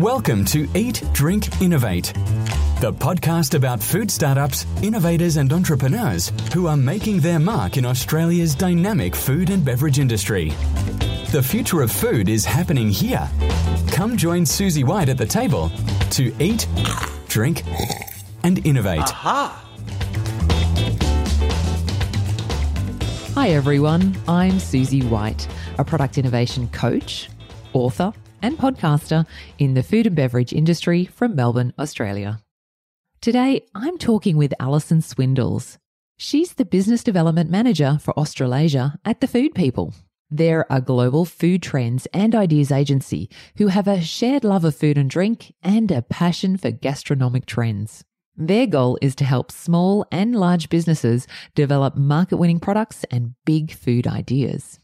Welcome to Eat, Drink, Innovate, the podcast about food startups, innovators, and entrepreneurs who are making their mark in Australia's dynamic food and beverage industry. The future of food is happening here. Come join Susie White at the table to eat, drink, and innovate. Aha! Hi, everyone. I'm Susie White, a product innovation coach, author, and podcaster in the food and beverage industry from Melbourne, Australia. Today, I'm talking with Alison Swindles. She's the Business Development Manager for Australasia at The Food People. They're a global food trends and ideas agency who have a shared love of food and drink and a passion for gastronomic trends. Their goal is to help small and large businesses develop market winning products and big food ideas.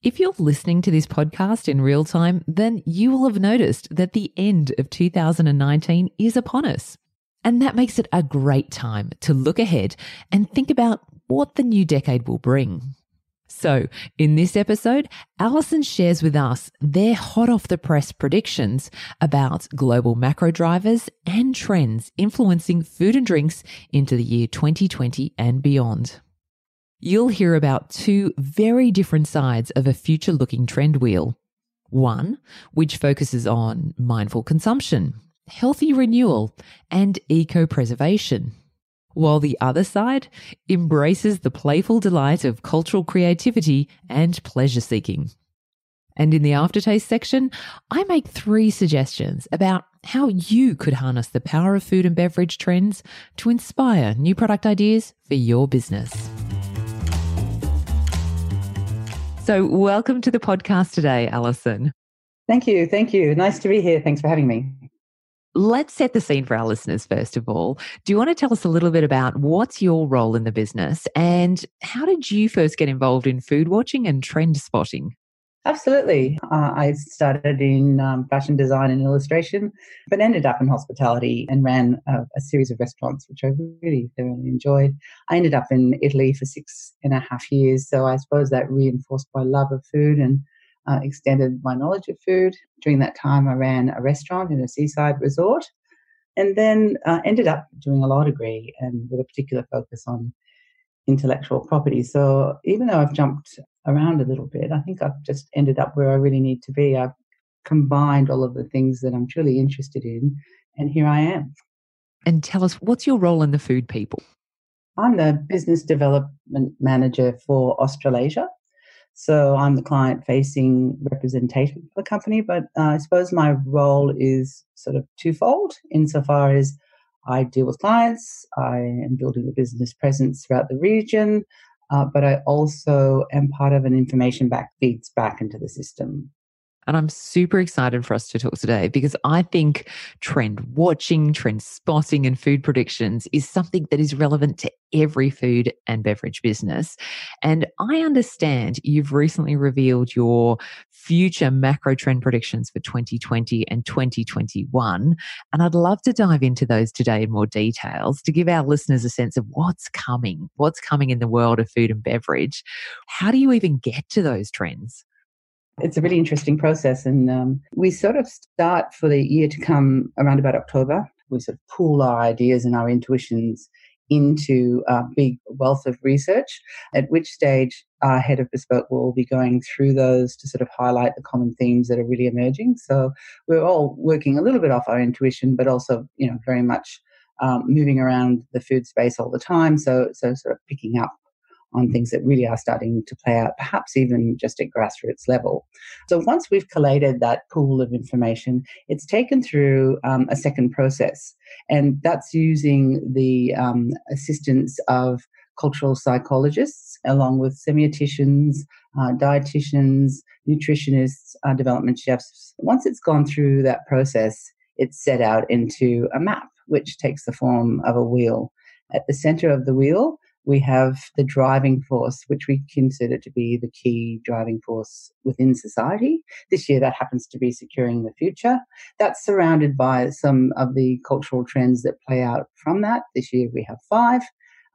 If you're listening to this podcast in real time, then you will have noticed that the end of 2019 is upon us. And that makes it a great time to look ahead and think about what the new decade will bring. So, in this episode, Alison shares with us their hot off the press predictions about global macro drivers and trends influencing food and drinks into the year 2020 and beyond you'll hear about two very different sides of a future looking trend wheel. One, which focuses on mindful consumption, healthy renewal, and eco preservation. While the other side embraces the playful delight of cultural creativity and pleasure seeking. And in the aftertaste section, I make three suggestions about how you could harness the power of food and beverage trends to inspire new product ideas for your business. So, welcome to the podcast today, Alison. Thank you. Thank you. Nice to be here. Thanks for having me. Let's set the scene for our listeners, first of all. Do you want to tell us a little bit about what's your role in the business and how did you first get involved in food watching and trend spotting? Absolutely. Uh, I started in um, fashion design and illustration, but ended up in hospitality and ran a, a, series of restaurants, which I really thoroughly enjoyed. I ended up in Italy for six and a half years, so I suppose that reinforced my love of food and uh, extended my knowledge of food. During that time, I ran a restaurant in a seaside resort and then uh, ended up doing a law degree and with a particular focus on intellectual property. So even though I've jumped around a little bit. I think I've just ended up where I really need to be. I've combined all of the things that I'm truly interested in, and here I am. And tell us, what's your role in the Food People? I'm the business development manager for Australasia. So I'm the client facing representation for the company, but uh, I suppose my role is sort of twofold insofar as I deal with clients, I am building a business presence throughout the region, uh, but I also am part of an information back feeds back into the system. And I'm super excited for us to talk today because I think trend watching, trend spotting, and food predictions is something that is relevant to every food and beverage business. And I understand you've recently revealed your future macro trend predictions for 2020 and 2021. And I'd love to dive into those today in more details to give our listeners a sense of what's coming, what's coming in the world of food and beverage. How do you even get to those trends? It's a really interesting process. And um, we sort of start for the year to come around about October. We sort of pool our ideas and our intuitions into a big wealth of research, at which stage our head of bespoke will be going through those to sort of highlight the common themes that are really emerging. So we're all working a little bit off our intuition, but also, you know, very much um, moving around the food space all the time. So, so sort of picking up on things that really are starting to play out, perhaps even just at grassroots level. So once we've collated that pool of information, it's taken through um, a second process, and that's using the um, assistance of cultural psychologists, along with semioticians, uh, dietitians, nutritionists, uh, development chefs. Once it's gone through that process, it's set out into a map, which takes the form of a wheel. At the center of the wheel we have the driving force, which we consider to be the key driving force within society. This year, that happens to be securing the future. That's surrounded by some of the cultural trends that play out from that. This year, we have five.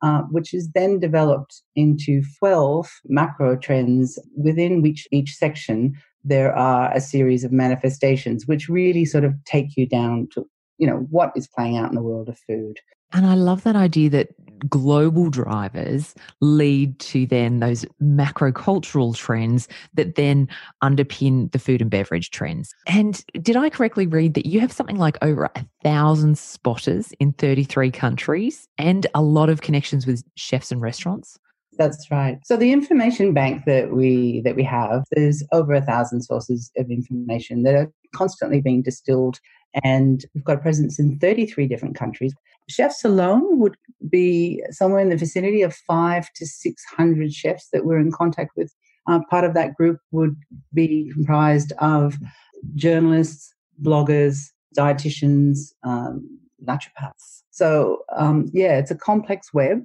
uh, which is then developed into 12 macro trends within which each section there are a series of manifestations which really sort of take you down to you know what is playing out in the world of food and I love that idea that global drivers lead to then those macro cultural trends that then underpin the food and beverage trends. And did I correctly read that you have something like over a thousand spotters in 33 countries and a lot of connections with chefs and restaurants? That's right. So the information bank that we that we have, there's over a thousand sources of information that are constantly being distilled and we've got a presence in 33 different countries. Chefs alone would be somewhere in the vicinity of five to 600 chefs that we're in contact with. Uh, part of that group would be comprised of journalists, bloggers, dietitians, um, naturopaths. So, um, yeah, it's a complex web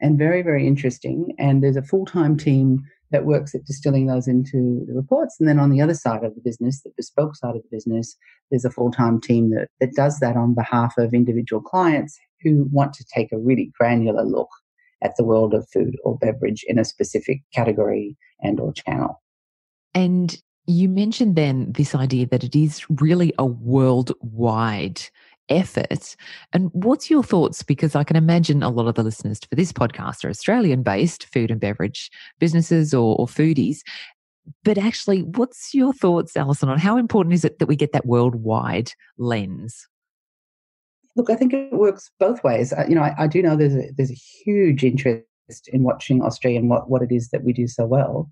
and very, very interesting. And there's a full time team that works at distilling those into the reports. And then on the other side of the business, the bespoke side of the business, there's a full time team that, that does that on behalf of individual clients who want to take a really granular look at the world of food or beverage in a specific category and or channel. And you mentioned then this idea that it is really a worldwide effort. And what's your thoughts? Because I can imagine a lot of the listeners for this podcast are Australian based food and beverage businesses or, or foodies. But actually, what's your thoughts, Alison, on how important is it that we get that worldwide lens? Look, I think it works both ways. You know, I, I, do know there's a, there's a huge interest in watching Australia and what, what it is that we do so well.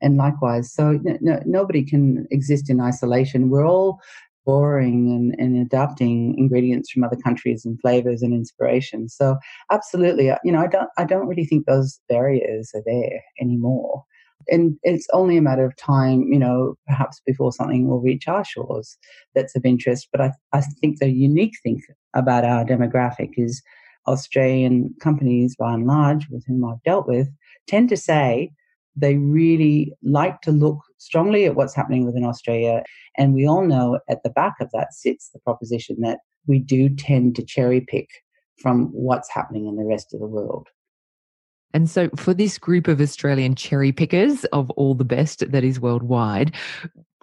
And likewise, so no, nobody can exist in isolation. We're all exploring and, and adapting ingredients from other countries and flavors and inspiration. So absolutely, uh, you know, I don't I don't really think those barriers are there anymore. And it's only a matter of time, you know, perhaps before something will reach our shores that's of interest. But I, I think the unique thing about our demographic is Australian companies, by and large, with whom I've dealt with, tend to say they really like to look strongly at what's happening within Australia. And we all know at the back of that sits the proposition that we do tend to cherry pick from what's happening in the rest of the world. And so, for this group of Australian cherry pickers of all the best that is worldwide,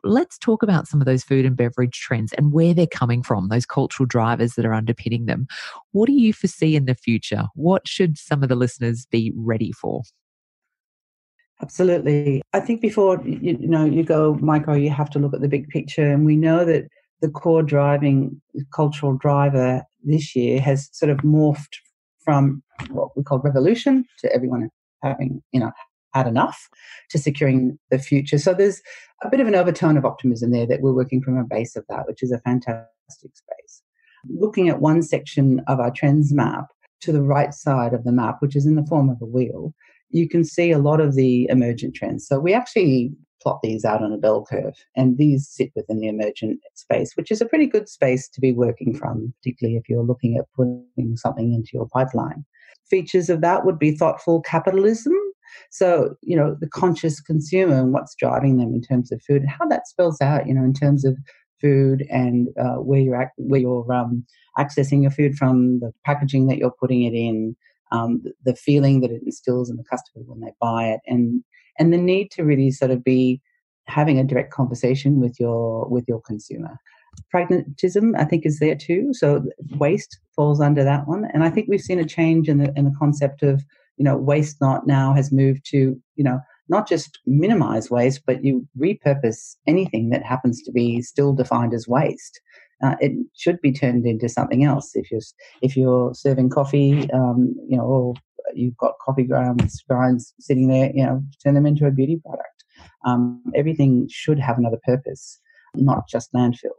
let's talk about some of those food and beverage trends and where they're coming from, those cultural drivers that are underpinning them. What do you foresee in the future? What should some of the listeners be ready for? Absolutely. I think before you, know you go micro, you have to look at the big picture, and we know that the core driving cultural driver this year has sort of morphed from what we call revolution to everyone having you know had enough to securing the future. So there's a bit of an overtone of optimism there that we're working from a base of that, which is a fantastic space. Looking at one section of our trends map to the right side of the map, which is in the form of a wheel, you can see a lot of the emergent trends. So we actually plot these out on a bell curve, and these sit within the emergent space, which is a pretty good space to be working from, particularly if you're looking at putting something into your pipeline. Features of that would be thoughtful capitalism. So, you know, the conscious consumer and what's driving them in terms of food and how that spells out, you know, in terms of food and uh, where you're where you're um, accessing your food from, the packaging that you're putting it in, um, the feeling that it instills in the customer when they buy it, and and the need to really sort of be having a direct conversation with your with your consumer. Pragmatism, I think, is there too. So waste falls under that one, and I think we've seen a change in the in the concept of you know waste not now has moved to you know not just minimize waste, but you repurpose anything that happens to be still defined as waste uh, it should be turned into something else. If you're if you're serving coffee, um, you know, or you've got coffee grounds grinds sitting there, you know, turn them into a beauty product. Um, everything should have another purpose, not just landfill.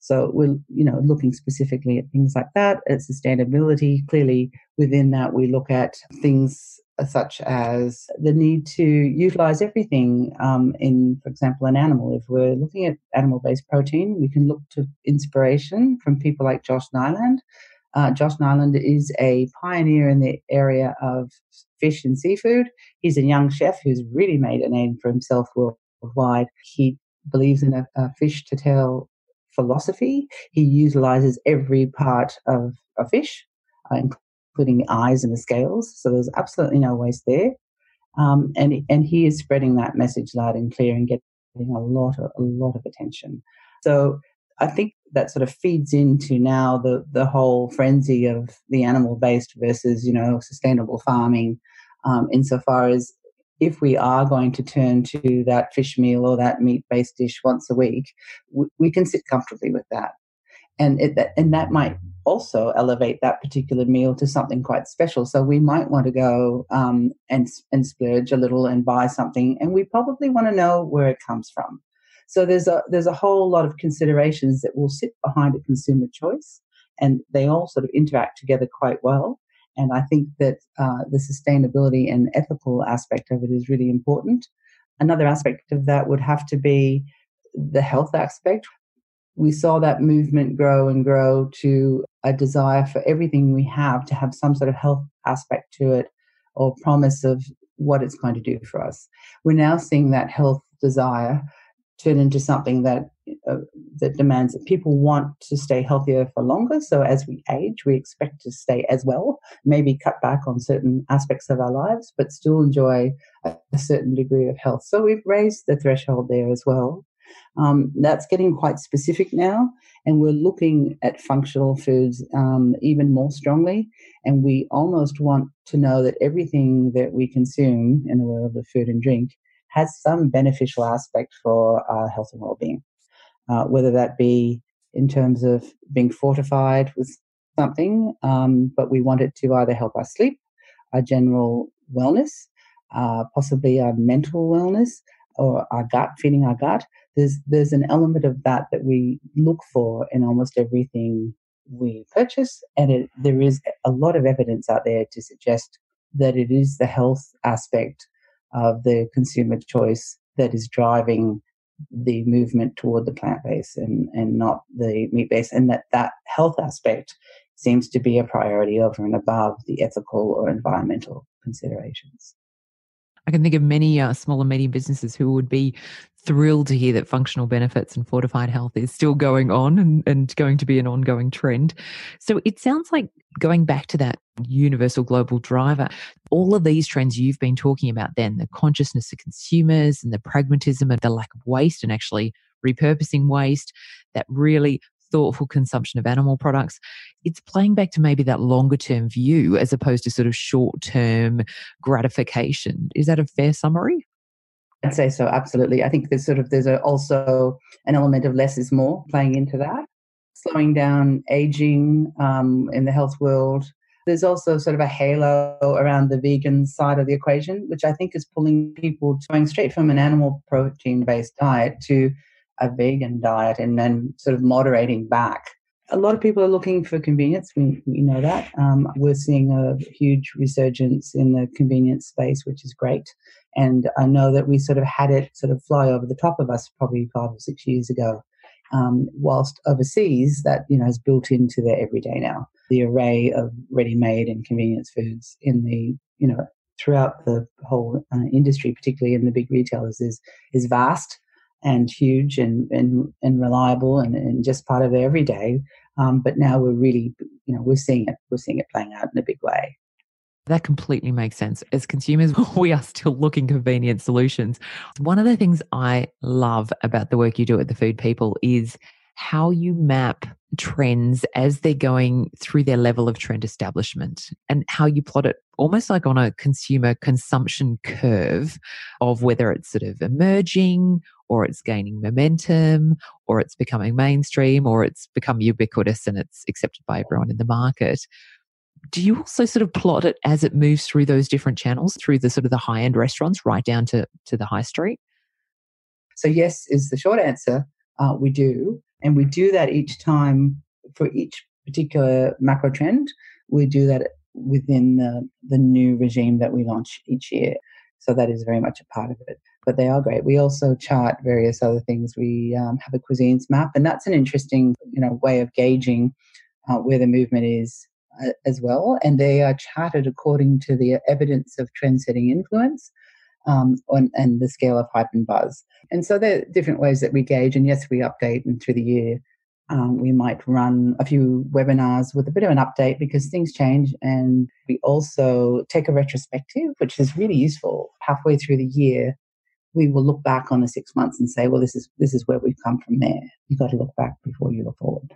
So we're, you know, looking specifically at things like that, at sustainability. Clearly, within that, we look at things such as the need to utilize everything um, in, for example, an animal. If we're looking at animal based protein, we can look to inspiration from people like Josh Niland. Uh, Josh Niland is a pioneer in the area of fish and seafood. He's a young chef who's really made a name for himself worldwide. He believes in a, a fish to tail philosophy. He utilizes every part of a fish, uh, including the eyes and the scales. So there's absolutely no waste there. Um, and and he is spreading that message loud and clear and getting a lot of a lot of attention. So I think that sort of feeds into now the the whole frenzy of the animal based versus you know sustainable farming, um, insofar as if we are going to turn to that fish meal or that meat based dish once a week, we, we can sit comfortably with that and it, that, and that might also elevate that particular meal to something quite special. So we might want to go um, and and splurge a little and buy something, and we probably want to know where it comes from. So there's a there's a whole lot of considerations that will sit behind a consumer choice, and they all sort of interact together quite well. And I think that uh, the sustainability and ethical aspect of it is really important. Another aspect of that would have to be the health aspect we saw that movement grow and grow to a desire for everything we have to have some sort of health aspect to it or promise of what it's going to do for us. We're now seeing that health desire turn into something that uh, that demands that people want to stay healthier for longer. So as we age, we expect to stay as well, maybe cut back on certain aspects of our lives, but still enjoy a, a certain degree of health. So we've raised the threshold there as well. Um, that's getting quite specific now, and we're looking at functional foods um, even more strongly. And we almost want to know that everything that we consume in the world of food and drink has some beneficial aspect for our health and well-being, uh, whether that be in terms of being fortified with something, um, but we want it to either help our sleep, our general wellness, uh, possibly our mental wellness, or our gut, feeding our gut, there's there's an element of that that we look for in almost everything we purchase, and it, there is a lot of evidence out there to suggest that it is the health aspect of the consumer choice that is driving the movement toward the plant based and, and not the meat based, and that that health aspect seems to be a priority over and above the ethical or environmental considerations. I can think of many uh, small and medium businesses who would be thrilled to hear that functional benefits and fortified health is still going on and, and going to be an ongoing trend. So it sounds like going back to that universal global driver, all of these trends you've been talking about then, the consciousness of consumers and the pragmatism of the lack of waste and actually repurposing waste, that really thoughtful consumption of animal products, it's playing back to maybe that longer term view as opposed to sort of short term gratification. Is that a fair summary? I'd say so, absolutely. I think there's sort of there's a, also an element of less is more playing into that, slowing down aging um, in the health world. There's also sort of a halo around the vegan side of the equation, which I think is pulling people going straight from an animal protein based diet to a vegan diet and then sort of moderating back. A lot of people are looking for convenience. We, we know that. Um, we're seeing a huge resurgence in the convenience space, which is great. And I know that we sort of had it sort of fly over the top of us probably five or six years ago. Um, whilst overseas, that you know is built into their everyday now. The array of ready-made and convenience foods in the you know throughout the whole uh, industry, particularly in the big retailers, is is vast and huge and and, and reliable and, and just part of every day. Um, but now we're really, you know, we're seeing it. We're seeing it playing out in a big way. That completely makes sense. As consumers, we are still looking for convenient solutions. One of the things I love about the work you do at the Food People is how you map trends as they're going through their level of trend establishment and how you plot it almost like on a consumer consumption curve of whether it's sort of emerging or it's gaining momentum or it's becoming mainstream or it's become ubiquitous and it's accepted by everyone in the market. Do you also sort of plot it as it moves through those different channels through the sort of the high end restaurants right down to, to the high street? So yes is the short answer uh, we do and we do that each time for each particular macro trend we do that within the, the new regime that we launch each year. So that is very much a part of it but they are great. We also chart various other things. We um, have a cuisines map, and that's an interesting, you know, way of gauging uh, where the movement is uh, as well. And they are charted according to the evidence of trend-setting influence. Um, on, and the scale of hype and buzz. And so there are different ways that we gauge. And yes, we update and through the year Um, we might run a few webinars with a bit of an update because things change. And we also take a retrospective, which is really useful halfway through the year. We will look back on the six months and say, well, this is, this is where we've come from there. You've got to look back before you look forward.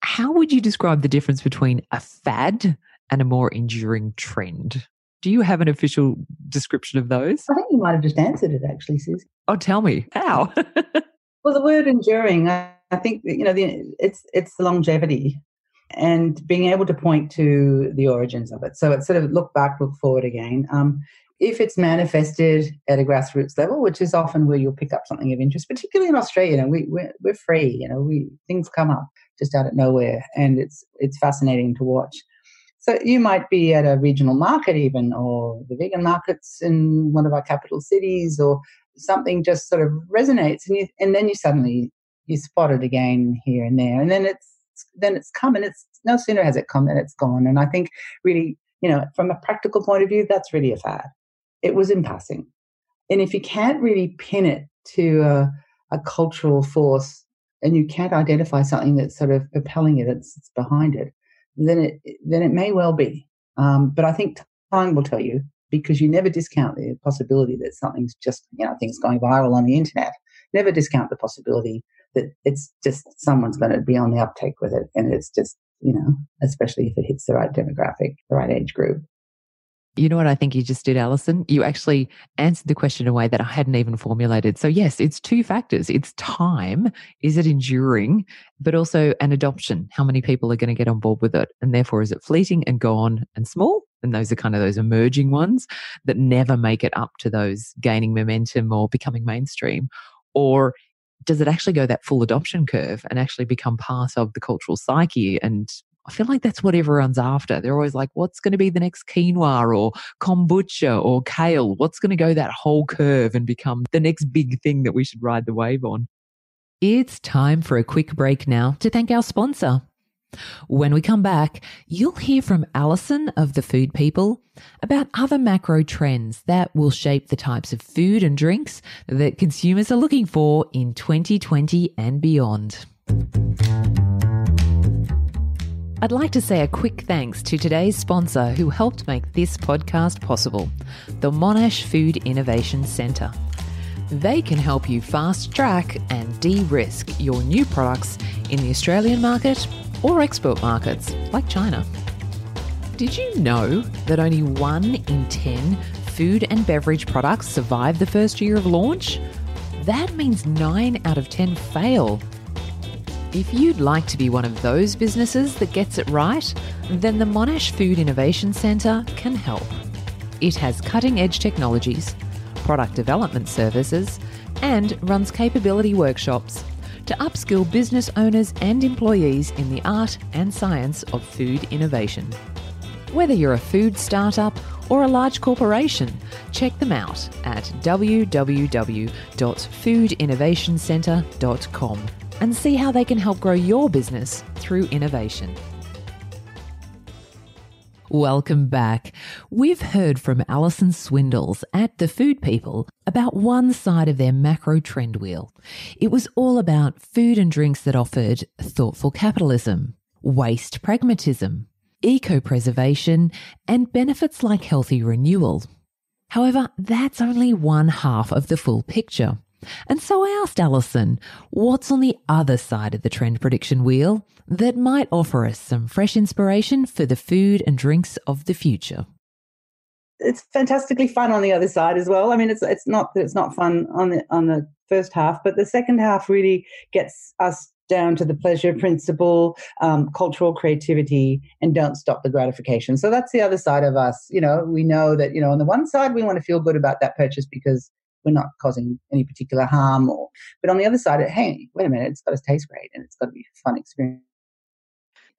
How would you describe the difference between a fad and a more enduring trend? Do you have an official description of those? I think you might have just answered it actually, Susie. Oh, tell me. How? well, the word enduring, I, I think, you know, the, it's, it's the longevity and being able to point to the origins of it. So it's sort of look back, look forward again. Um, if it's manifested at a grassroots level, which is often where you'll pick up something of interest, particularly in Australia, you know, we, we're, we're free, you know, we, things come up just out of nowhere and it's, it's fascinating to watch. So you might be at a regional market, even, or the vegan markets in one of our capital cities, or something just sort of resonates, and you, and then you suddenly you spot it again here and there, and then it's then it's come, and it's no sooner has it come than it's gone. And I think really, you know, from a practical point of view, that's really a fad. It was in passing, and if you can't really pin it to a, a cultural force, and you can't identify something that's sort of propelling it, it's, it's behind it then it then it may well be. Um, but I think time will tell you because you never discount the possibility that something's just you know things going viral on the internet. Never discount the possibility that it's just someone's going to be on the uptake with it, and it's just you know especially if it hits the right demographic, the right age group. You know what I think you just did, Alison? You actually answered the question in a way that I hadn't even formulated. So, yes, it's two factors it's time, is it enduring, but also an adoption. How many people are going to get on board with it? And therefore, is it fleeting and gone and small? And those are kind of those emerging ones that never make it up to those gaining momentum or becoming mainstream. Or does it actually go that full adoption curve and actually become part of the cultural psyche and I feel like that's what everyone's after. They're always like, what's going to be the next quinoa or kombucha or kale? What's going to go that whole curve and become the next big thing that we should ride the wave on? It's time for a quick break now to thank our sponsor. When we come back, you'll hear from Alison of the Food People about other macro trends that will shape the types of food and drinks that consumers are looking for in 2020 and beyond. I'd like to say a quick thanks to today's sponsor who helped make this podcast possible the Monash Food Innovation Centre. They can help you fast track and de risk your new products in the Australian market or export markets like China. Did you know that only one in 10 food and beverage products survive the first year of launch? That means 9 out of 10 fail if you'd like to be one of those businesses that gets it right, then the Monash Food Innovation Centre can help. It has cutting edge technologies, product development services, and runs capability workshops to upskill business owners and employees in the art and science of food innovation. Whether you're a food startup or a large corporation, check them out at www.foodinnovationcentre.com and see how they can help grow your business through innovation. Welcome back. We've heard from Alison Swindles at The Food People about one side of their macro trend wheel. It was all about food and drinks that offered thoughtful capitalism, waste pragmatism, eco preservation, and benefits like healthy renewal. However, that's only one half of the full picture. And so I asked Alison, what's on the other side of the trend prediction wheel that might offer us some fresh inspiration for the food and drinks of the future? It's fantastically fun on the other side as well. I mean, it's it's not that it's not fun on the on the first half, but the second half really gets us down to the pleasure principle, um, cultural creativity, and don't stop the gratification. So that's the other side of us. You know, we know that you know on the one side we want to feel good about that purchase because we're not causing any particular harm or but on the other side hey wait a minute it's got to taste great and it's got to be a fun experience.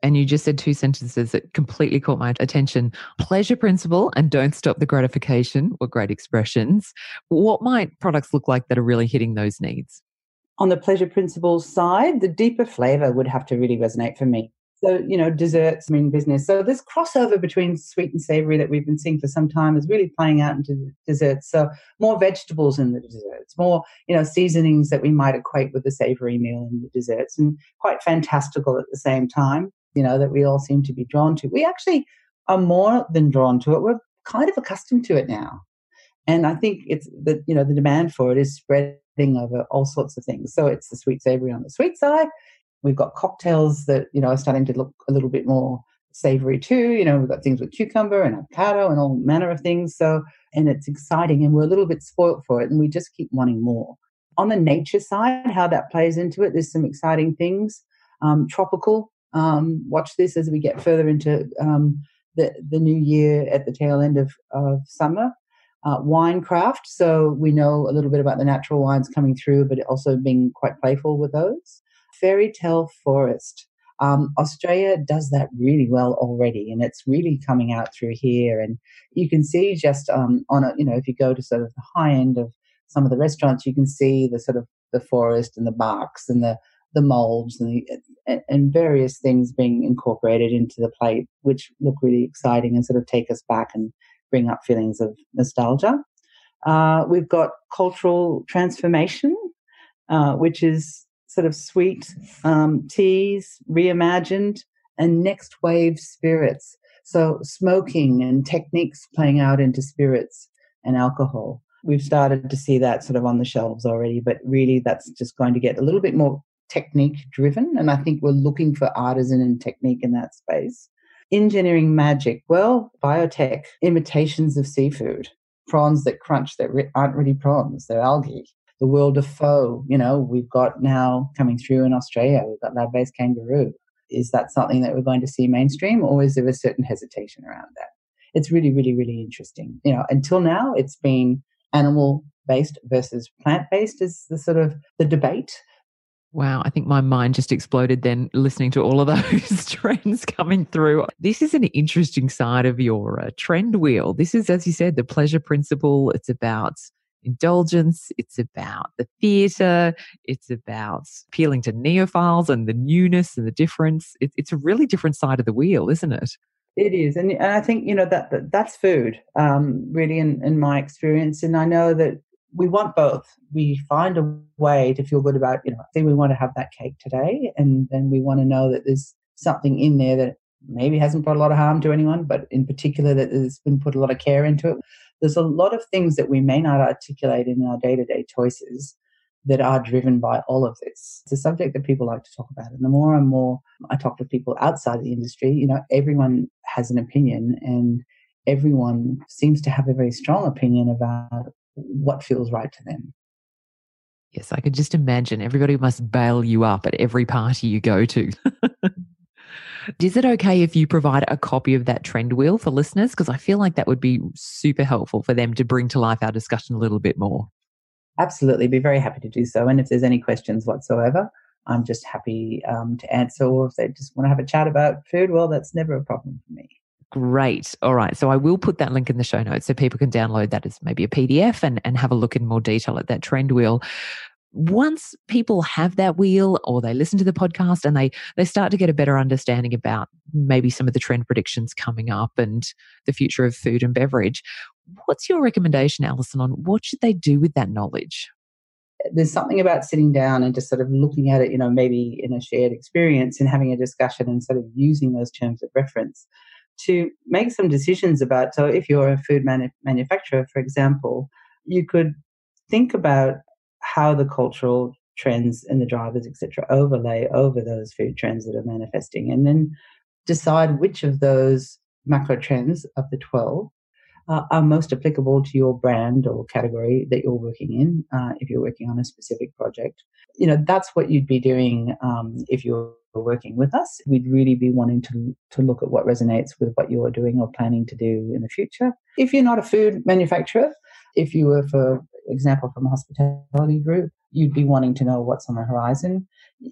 And you just said two sentences that completely caught my attention. Pleasure principle and don't stop the gratification were great expressions. What might products look like that are really hitting those needs? On the pleasure principle side the deeper flavor would have to really resonate for me So, you know, desserts mean business. So this crossover between sweet and savory that we've been seeing for some time is really playing out into desserts. So more vegetables in the desserts, more, you know, seasonings that we might equate with the savory meal in the desserts and quite fantastical at the same time, you know, that we all seem to be drawn to. We actually are more than drawn to it. We're kind of accustomed to it now. And I think it's the, you know, the demand for it is spreading over all sorts of things. So it's the sweet savory on the sweet side We've got cocktails that, you know, are starting to look a little bit more savory too. You know, we've got things with cucumber and avocado and all manner of things. So, and it's exciting and we're a little bit spoilt for it and we just keep wanting more. On the nature side, how that plays into it, there's some exciting things. Um, tropical, um, watch this as we get further into um, the, the new year at the tail end of, of summer. Uh, wine craft, so we know a little bit about the natural wines coming through, but also being quite playful with those fairy tale forest. Um, Australia does that really well already, and it's really coming out through here. And you can see just um, on a, you know, if you go to sort of the high end of some of the restaurants, you can see the sort of the forest and the barks and the the molds and, the, and, various things being incorporated into the plate, which look really exciting and sort of take us back and bring up feelings of nostalgia. Uh, we've got cultural transformation, uh, which is sort of sweet um, teas reimagined and next wave spirits. So smoking and techniques playing out into spirits and alcohol. We've started to see that sort of on the shelves already, but really that's just going to get a little bit more technique driven. And I think we're looking for artisan and technique in that space. Engineering magic. Well, biotech, imitations of seafood, prawns that crunch that aren't really prawns, they're algae the world of faux, you know, we've got now coming through in Australia, we've got lab-based kangaroo. Is that something that we're going to see mainstream or is there a certain hesitation around that? It's really, really, really interesting. You know, until now it's been animal based versus plant based is the sort of the debate. Wow, I think my mind just exploded then listening to all of those trends coming through. This is an interesting side of your uh, trend wheel. This is, as you said, the pleasure principle. It's about indulgence, it's about the theatre, it's about appealing to neophiles and the newness and the difference. It, it's a really different side of the wheel, isn't it? It is, and, and I think you know that, that that's food, um, really, in, in my experience. And I know that we want both. We find a way to feel good about, you know, I think we want to have that cake today, and then we want to know that there's something in there that maybe hasn't brought a lot of harm to anyone, but in particular that there's been put a lot of care into it there's a lot of things that we may not articulate in our day to day choices that are driven by all of this. It's a subject that people like to talk about. And the more and more I talk to people outside the industry, you know, everyone has an opinion and everyone seems to have a very strong opinion about what feels right to them. Yes, I could just imagine everybody must bail you up at every party you go to. Is it okay if you provide a copy of that trend wheel for listeners? Because I feel like that would be super helpful for them to bring to life our discussion a little bit more. Absolutely, be very happy to do so. And if there's any questions whatsoever, I'm just happy um, to answer. Or if they just want to have a chat about food, well, that's never a problem for me. Great. All right. So I will put that link in the show notes so people can download that as maybe a PDF and, and have a look in more detail at that trend wheel once people have that wheel or they listen to the podcast and they they start to get a better understanding about maybe some of the trend predictions coming up and the future of food and beverage what's your recommendation alison on what should they do with that knowledge? There's something about sitting down and just sort of looking at it you know maybe in a shared experience and having a discussion and sort of using those terms of reference to make some decisions about so if you're a food manu- manufacturer for example you could think about how the cultural trends and the drivers, etc., overlay over those food trends that are manifesting, and then decide which of those macro trends of the 12 uh, are most applicable to your brand or category that you're working in uh, if you're working on a specific project. You know, that's what you'd be doing um, if you're working with us. We'd really be wanting to, to look at what resonates with what you're doing or planning to do in the future. If you're not a food manufacturer, if you were, for example, from a hospitality group, you'd be wanting to know what's on the horizon.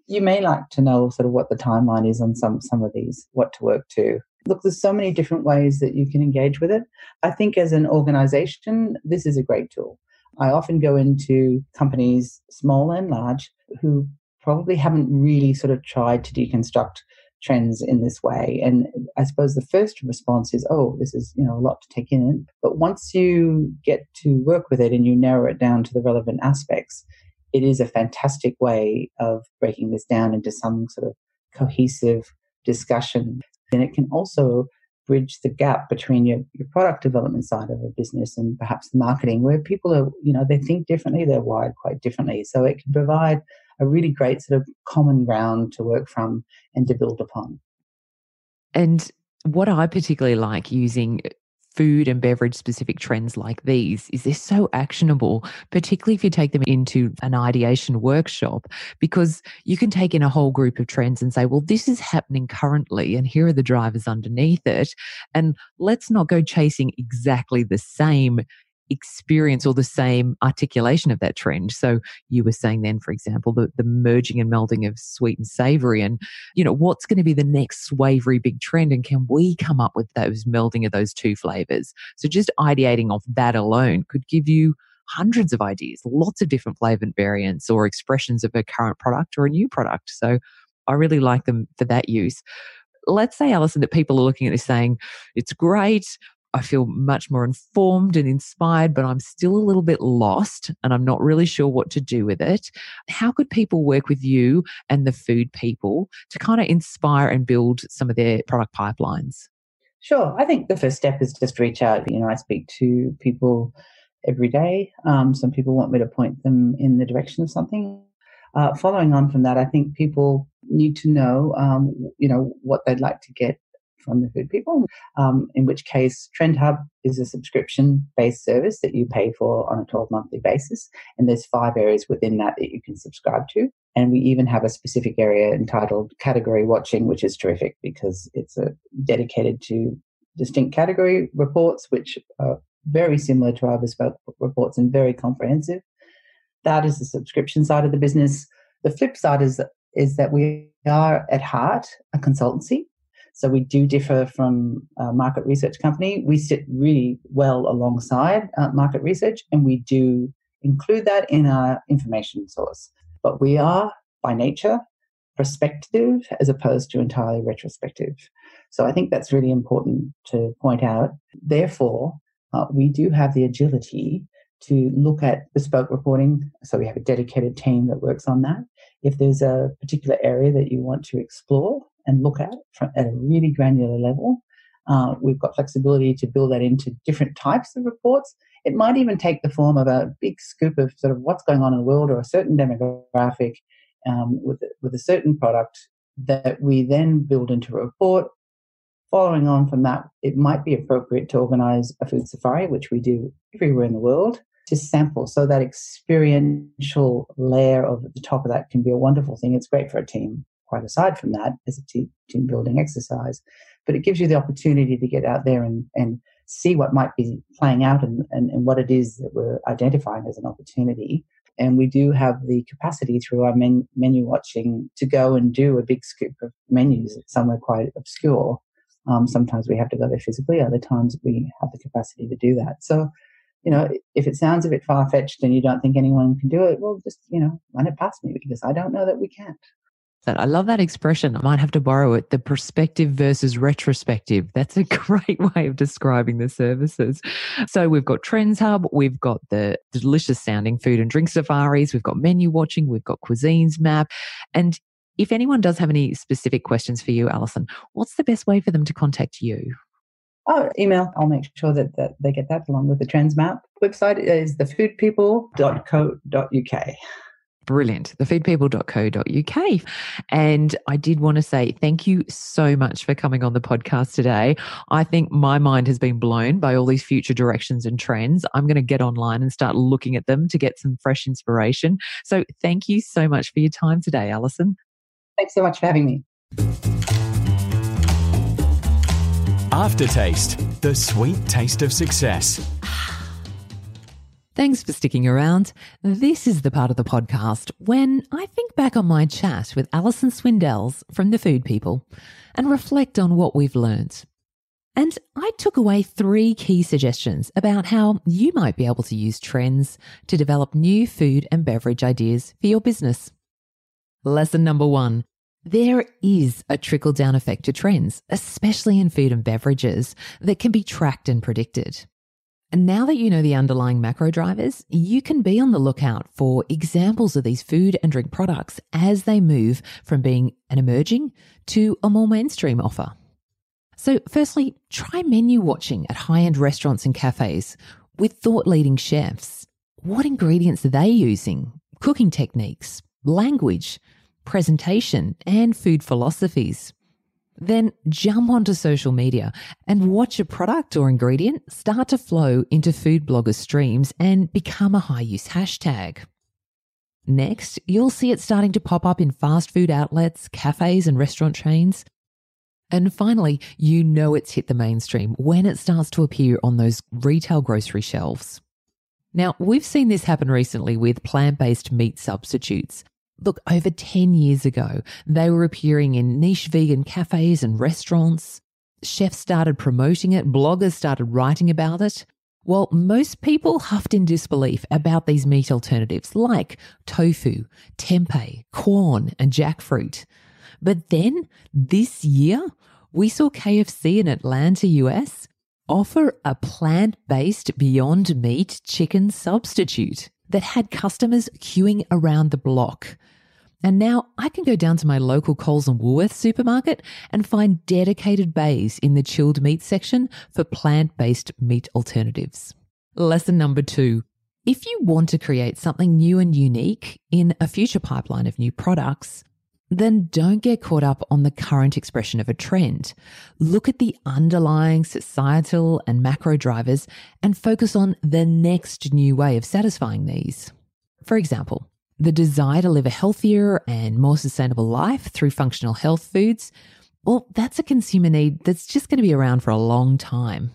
You may like to know sort of what the timeline is on some some of these, what to work to. Look, there's so many different ways that you can engage with it. I think as an organization, this is a great tool. I often go into companies, small and large, who probably haven't really sort of tried to deconstruct trends in this way. And I suppose the first response is, oh, this is, you know, a lot to take in. But once you get to work with it and you narrow it down to the relevant aspects, it is a fantastic way of breaking this down into some sort of cohesive discussion. And it can also bridge the gap between your, your product development side of a business and perhaps the marketing where people are, you know, they think differently, they're wired quite differently. So it can provide a really great sort of common ground to work from and to build upon. And what I particularly like using uh, food and beverage specific trends like these is they're so actionable, particularly if you take them into an ideation workshop, because you can take in a whole group of trends and say, well, this is happening currently, and here are the drivers underneath it. And let's not go chasing exactly the same experience or the same articulation of that trend. So you were saying then, for example, the, the merging and melding of sweet and savory and, you know, what's going to be the next savory big trend and can we come up with those melding of those two flavors? So just ideating off that alone could give you hundreds of ideas, lots of different flavored variants or expressions of a current product or a new product. So I really like them for that use let's say, Alison, that people are looking at this saying, it's great. I feel much more informed and inspired, but I'm still a little bit lost and I'm not really sure what to do with it. How could people work with you and the food people to kind of inspire and build some of their product pipelines? Sure. I think the first step is just reach out. You know, I speak to people every day. Um, some people want me to point them in the direction of something. Uh, following on from that, I think people need to know, um, you know, what they'd like to get from the food people, um, in which case Trend Hub is a subscription based service that you pay for on a 12 monthly basis. And there's five areas within that that you can subscribe to. And we even have a specific area entitled category watching, which is terrific because it's a, dedicated to distinct category reports, which are very similar to our bespoke reports and very comprehensive. That is the subscription side of the business. The flip side is, is that we are at heart a consultancy. So we do differ from a market research company. We sit really well alongside uh, market research and we do include that in our information source. But we are by nature prospective as opposed to entirely retrospective. So I think that's really important to point out. Therefore, uh, we do have the agility to look at bespoke reporting. So we have a dedicated team that works on that. If there's a particular area that you want to explore, and look at from, at a really granular level. Uh, we've got flexibility to build that into different types of reports. It might even take the form of a big scoop of sort of what's going on in the world or a certain demographic um, with, with a certain product that we then build into a report. Following on from that, it might be appropriate to organize a food safari, which we do everywhere in the world, to sample. So that experiential layer of the top of that can be a wonderful thing. It's great for a team quite aside from that as a team, team building exercise. But it gives you the opportunity to get out there and, and see what might be playing out and, and, and what it is that we're identifying as an opportunity. And we do have the capacity through our men, menu watching to go and do a big scoop of menus somewhere quite obscure. Um, sometimes we have to go there physically, other times we have the capacity to do that. So, you know, if it sounds a bit far fetched and you don't think anyone can do it, well, just, you know, run it past me because I don't know that we can't that. I love that expression. I might have to borrow it. The perspective versus retrospective. That's a great way of describing the services. So we've got Trends Hub, we've got the delicious sounding food and drink safaris, we've got menu watching, we've got cuisines map. And if anyone does have any specific questions for you, Alison, what's the best way for them to contact you? Oh, email. I'll make sure that, that they get that along with the trends map. Website is thefoodpeople.co.uk. Brilliant. Thefoodpeople.co.uk. And I did want to say thank you so much for coming on the podcast today. I think my mind has been blown by all these future directions and trends. I'm going to get online and start looking at them to get some fresh inspiration. So thank you so much for your time today, Alison. Thanks so much for having me. Aftertaste, the sweet taste of success. Thanks for sticking around. This is the part of the podcast when I think back on my chat with Alison Swindells from The Food People and reflect on what we've learned. And I took away three key suggestions about how you might be able to use trends to develop new food and beverage ideas for your business. Lesson number one There is a trickle down effect to trends, especially in food and beverages, that can be tracked and predicted. And now that you know the underlying macro drivers, you can be on the lookout for examples of these food and drink products as they move from being an emerging to a more mainstream offer. So, firstly, try menu watching at high end restaurants and cafes with thought leading chefs. What ingredients are they using? Cooking techniques, language, presentation, and food philosophies. Then jump onto social media and watch a product or ingredient start to flow into food blogger streams and become a high use hashtag. Next, you'll see it starting to pop up in fast food outlets, cafes, and restaurant chains. And finally, you know it's hit the mainstream when it starts to appear on those retail grocery shelves. Now, we've seen this happen recently with plant based meat substitutes. Look, over 10 years ago, they were appearing in niche vegan cafes and restaurants. Chefs started promoting it, bloggers started writing about it. While most people huffed in disbelief about these meat alternatives like tofu, tempeh, Quorn, and jackfruit. But then this year, we saw KFC in Atlanta, US, offer a plant based Beyond Meat chicken substitute that had customers queuing around the block. And now I can go down to my local Coles and Woolworths supermarket and find dedicated bays in the chilled meat section for plant based meat alternatives. Lesson number two. If you want to create something new and unique in a future pipeline of new products, then don't get caught up on the current expression of a trend. Look at the underlying societal and macro drivers and focus on the next new way of satisfying these. For example, the desire to live a healthier and more sustainable life through functional health foods, well, that's a consumer need that's just going to be around for a long time.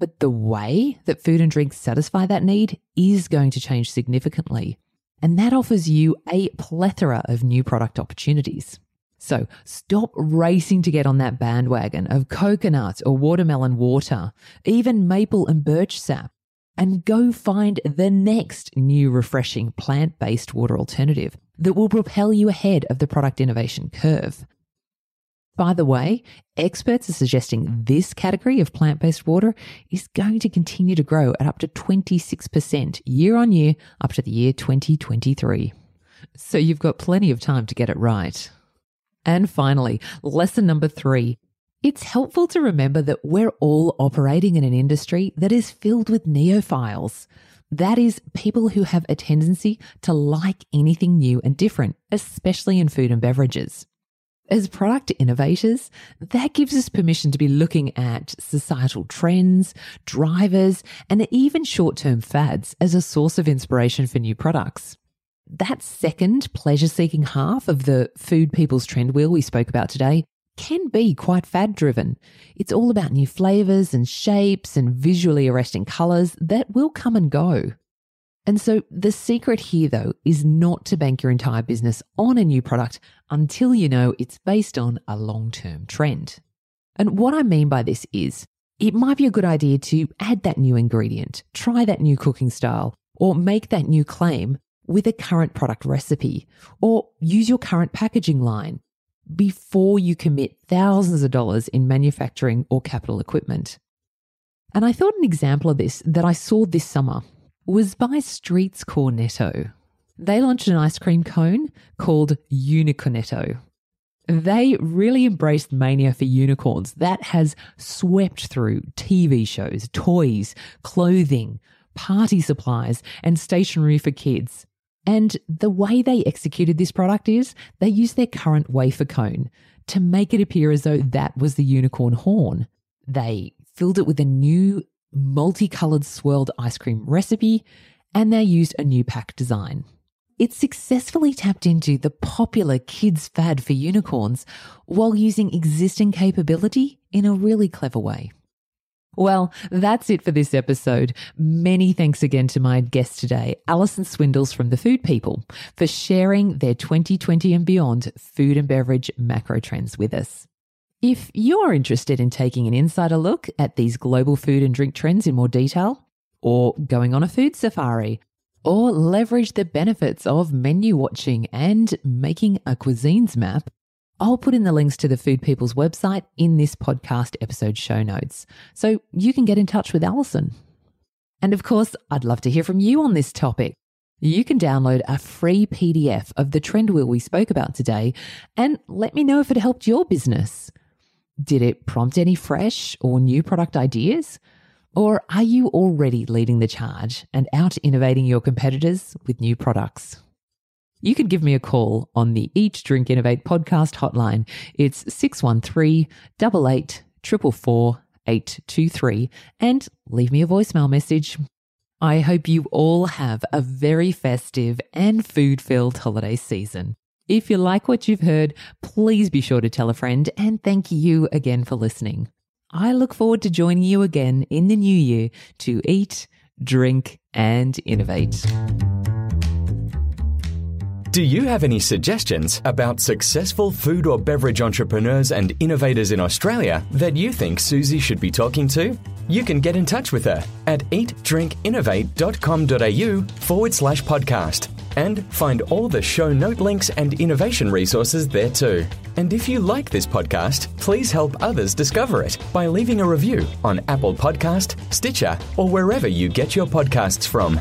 But the way that food and drink satisfy that need is going to change significantly. And that offers you a plethora of new product opportunities. So stop racing to get on that bandwagon of coconut or watermelon water, even maple and birch sap and go find the next new refreshing plant based water alternative that will propel you ahead of the product innovation curve. By the way, experts are suggesting this category of plant based water is going to continue to grow at up to 26% year on year up to the year 2023. So you've got plenty of time to get it right. And finally, lesson number three it's helpful to remember that we're all operating in an industry that is filled with neophiles. That is, people who have a tendency to like anything new and different, especially in food and beverages. As product innovators, that gives us permission to be looking at societal trends, drivers, and even short term fads as a source of inspiration for new products. That second pleasure seeking half of the food people's trend wheel we spoke about today can be quite fad driven. It's all about new flavors and shapes and visually arresting colors that will come and go. And so the secret here, though, is not to bank your entire business on a new product until you know it's based on a long term trend. And what I mean by this is it might be a good idea to add that new ingredient, try that new cooking style, or make that new claim with a current product recipe, or use your current packaging line before you commit thousands of dollars in manufacturing or capital equipment. And I thought an example of this that I saw this summer was by Streets Cornetto. They launched an ice cream cone called Unicornetto. They really embraced mania for unicorns that has swept through TV shows, toys, clothing, party supplies, and stationery for kids. And the way they executed this product is they used their current wafer cone to make it appear as though that was the unicorn horn. They filled it with a new multicolored swirled ice cream recipe and they used a new pack design. It successfully tapped into the popular kids' fad for unicorns while using existing capability in a really clever way. Well, that's it for this episode. Many thanks again to my guest today, Alison Swindles from The Food People, for sharing their 2020 and beyond food and beverage macro trends with us. If you're interested in taking an insider look at these global food and drink trends in more detail, or going on a food safari, or leverage the benefits of menu watching and making a cuisines map, I'll put in the links to the Food People's website in this podcast episode show notes so you can get in touch with Alison. And of course, I'd love to hear from you on this topic. You can download a free PDF of the trend wheel we spoke about today and let me know if it helped your business. Did it prompt any fresh or new product ideas? Or are you already leading the charge and out innovating your competitors with new products? You can give me a call on the Eat Drink Innovate podcast hotline. It's 613 88 823 and leave me a voicemail message. I hope you all have a very festive and food filled holiday season. If you like what you've heard, please be sure to tell a friend and thank you again for listening. I look forward to joining you again in the new year to eat, drink, and innovate. Do you have any suggestions about successful food or beverage entrepreneurs and innovators in Australia that you think Susie should be talking to? You can get in touch with her at eatdrinkinnovate.com.au forward slash podcast and find all the show note links and innovation resources there too. And if you like this podcast, please help others discover it by leaving a review on Apple Podcast, Stitcher, or wherever you get your podcasts from.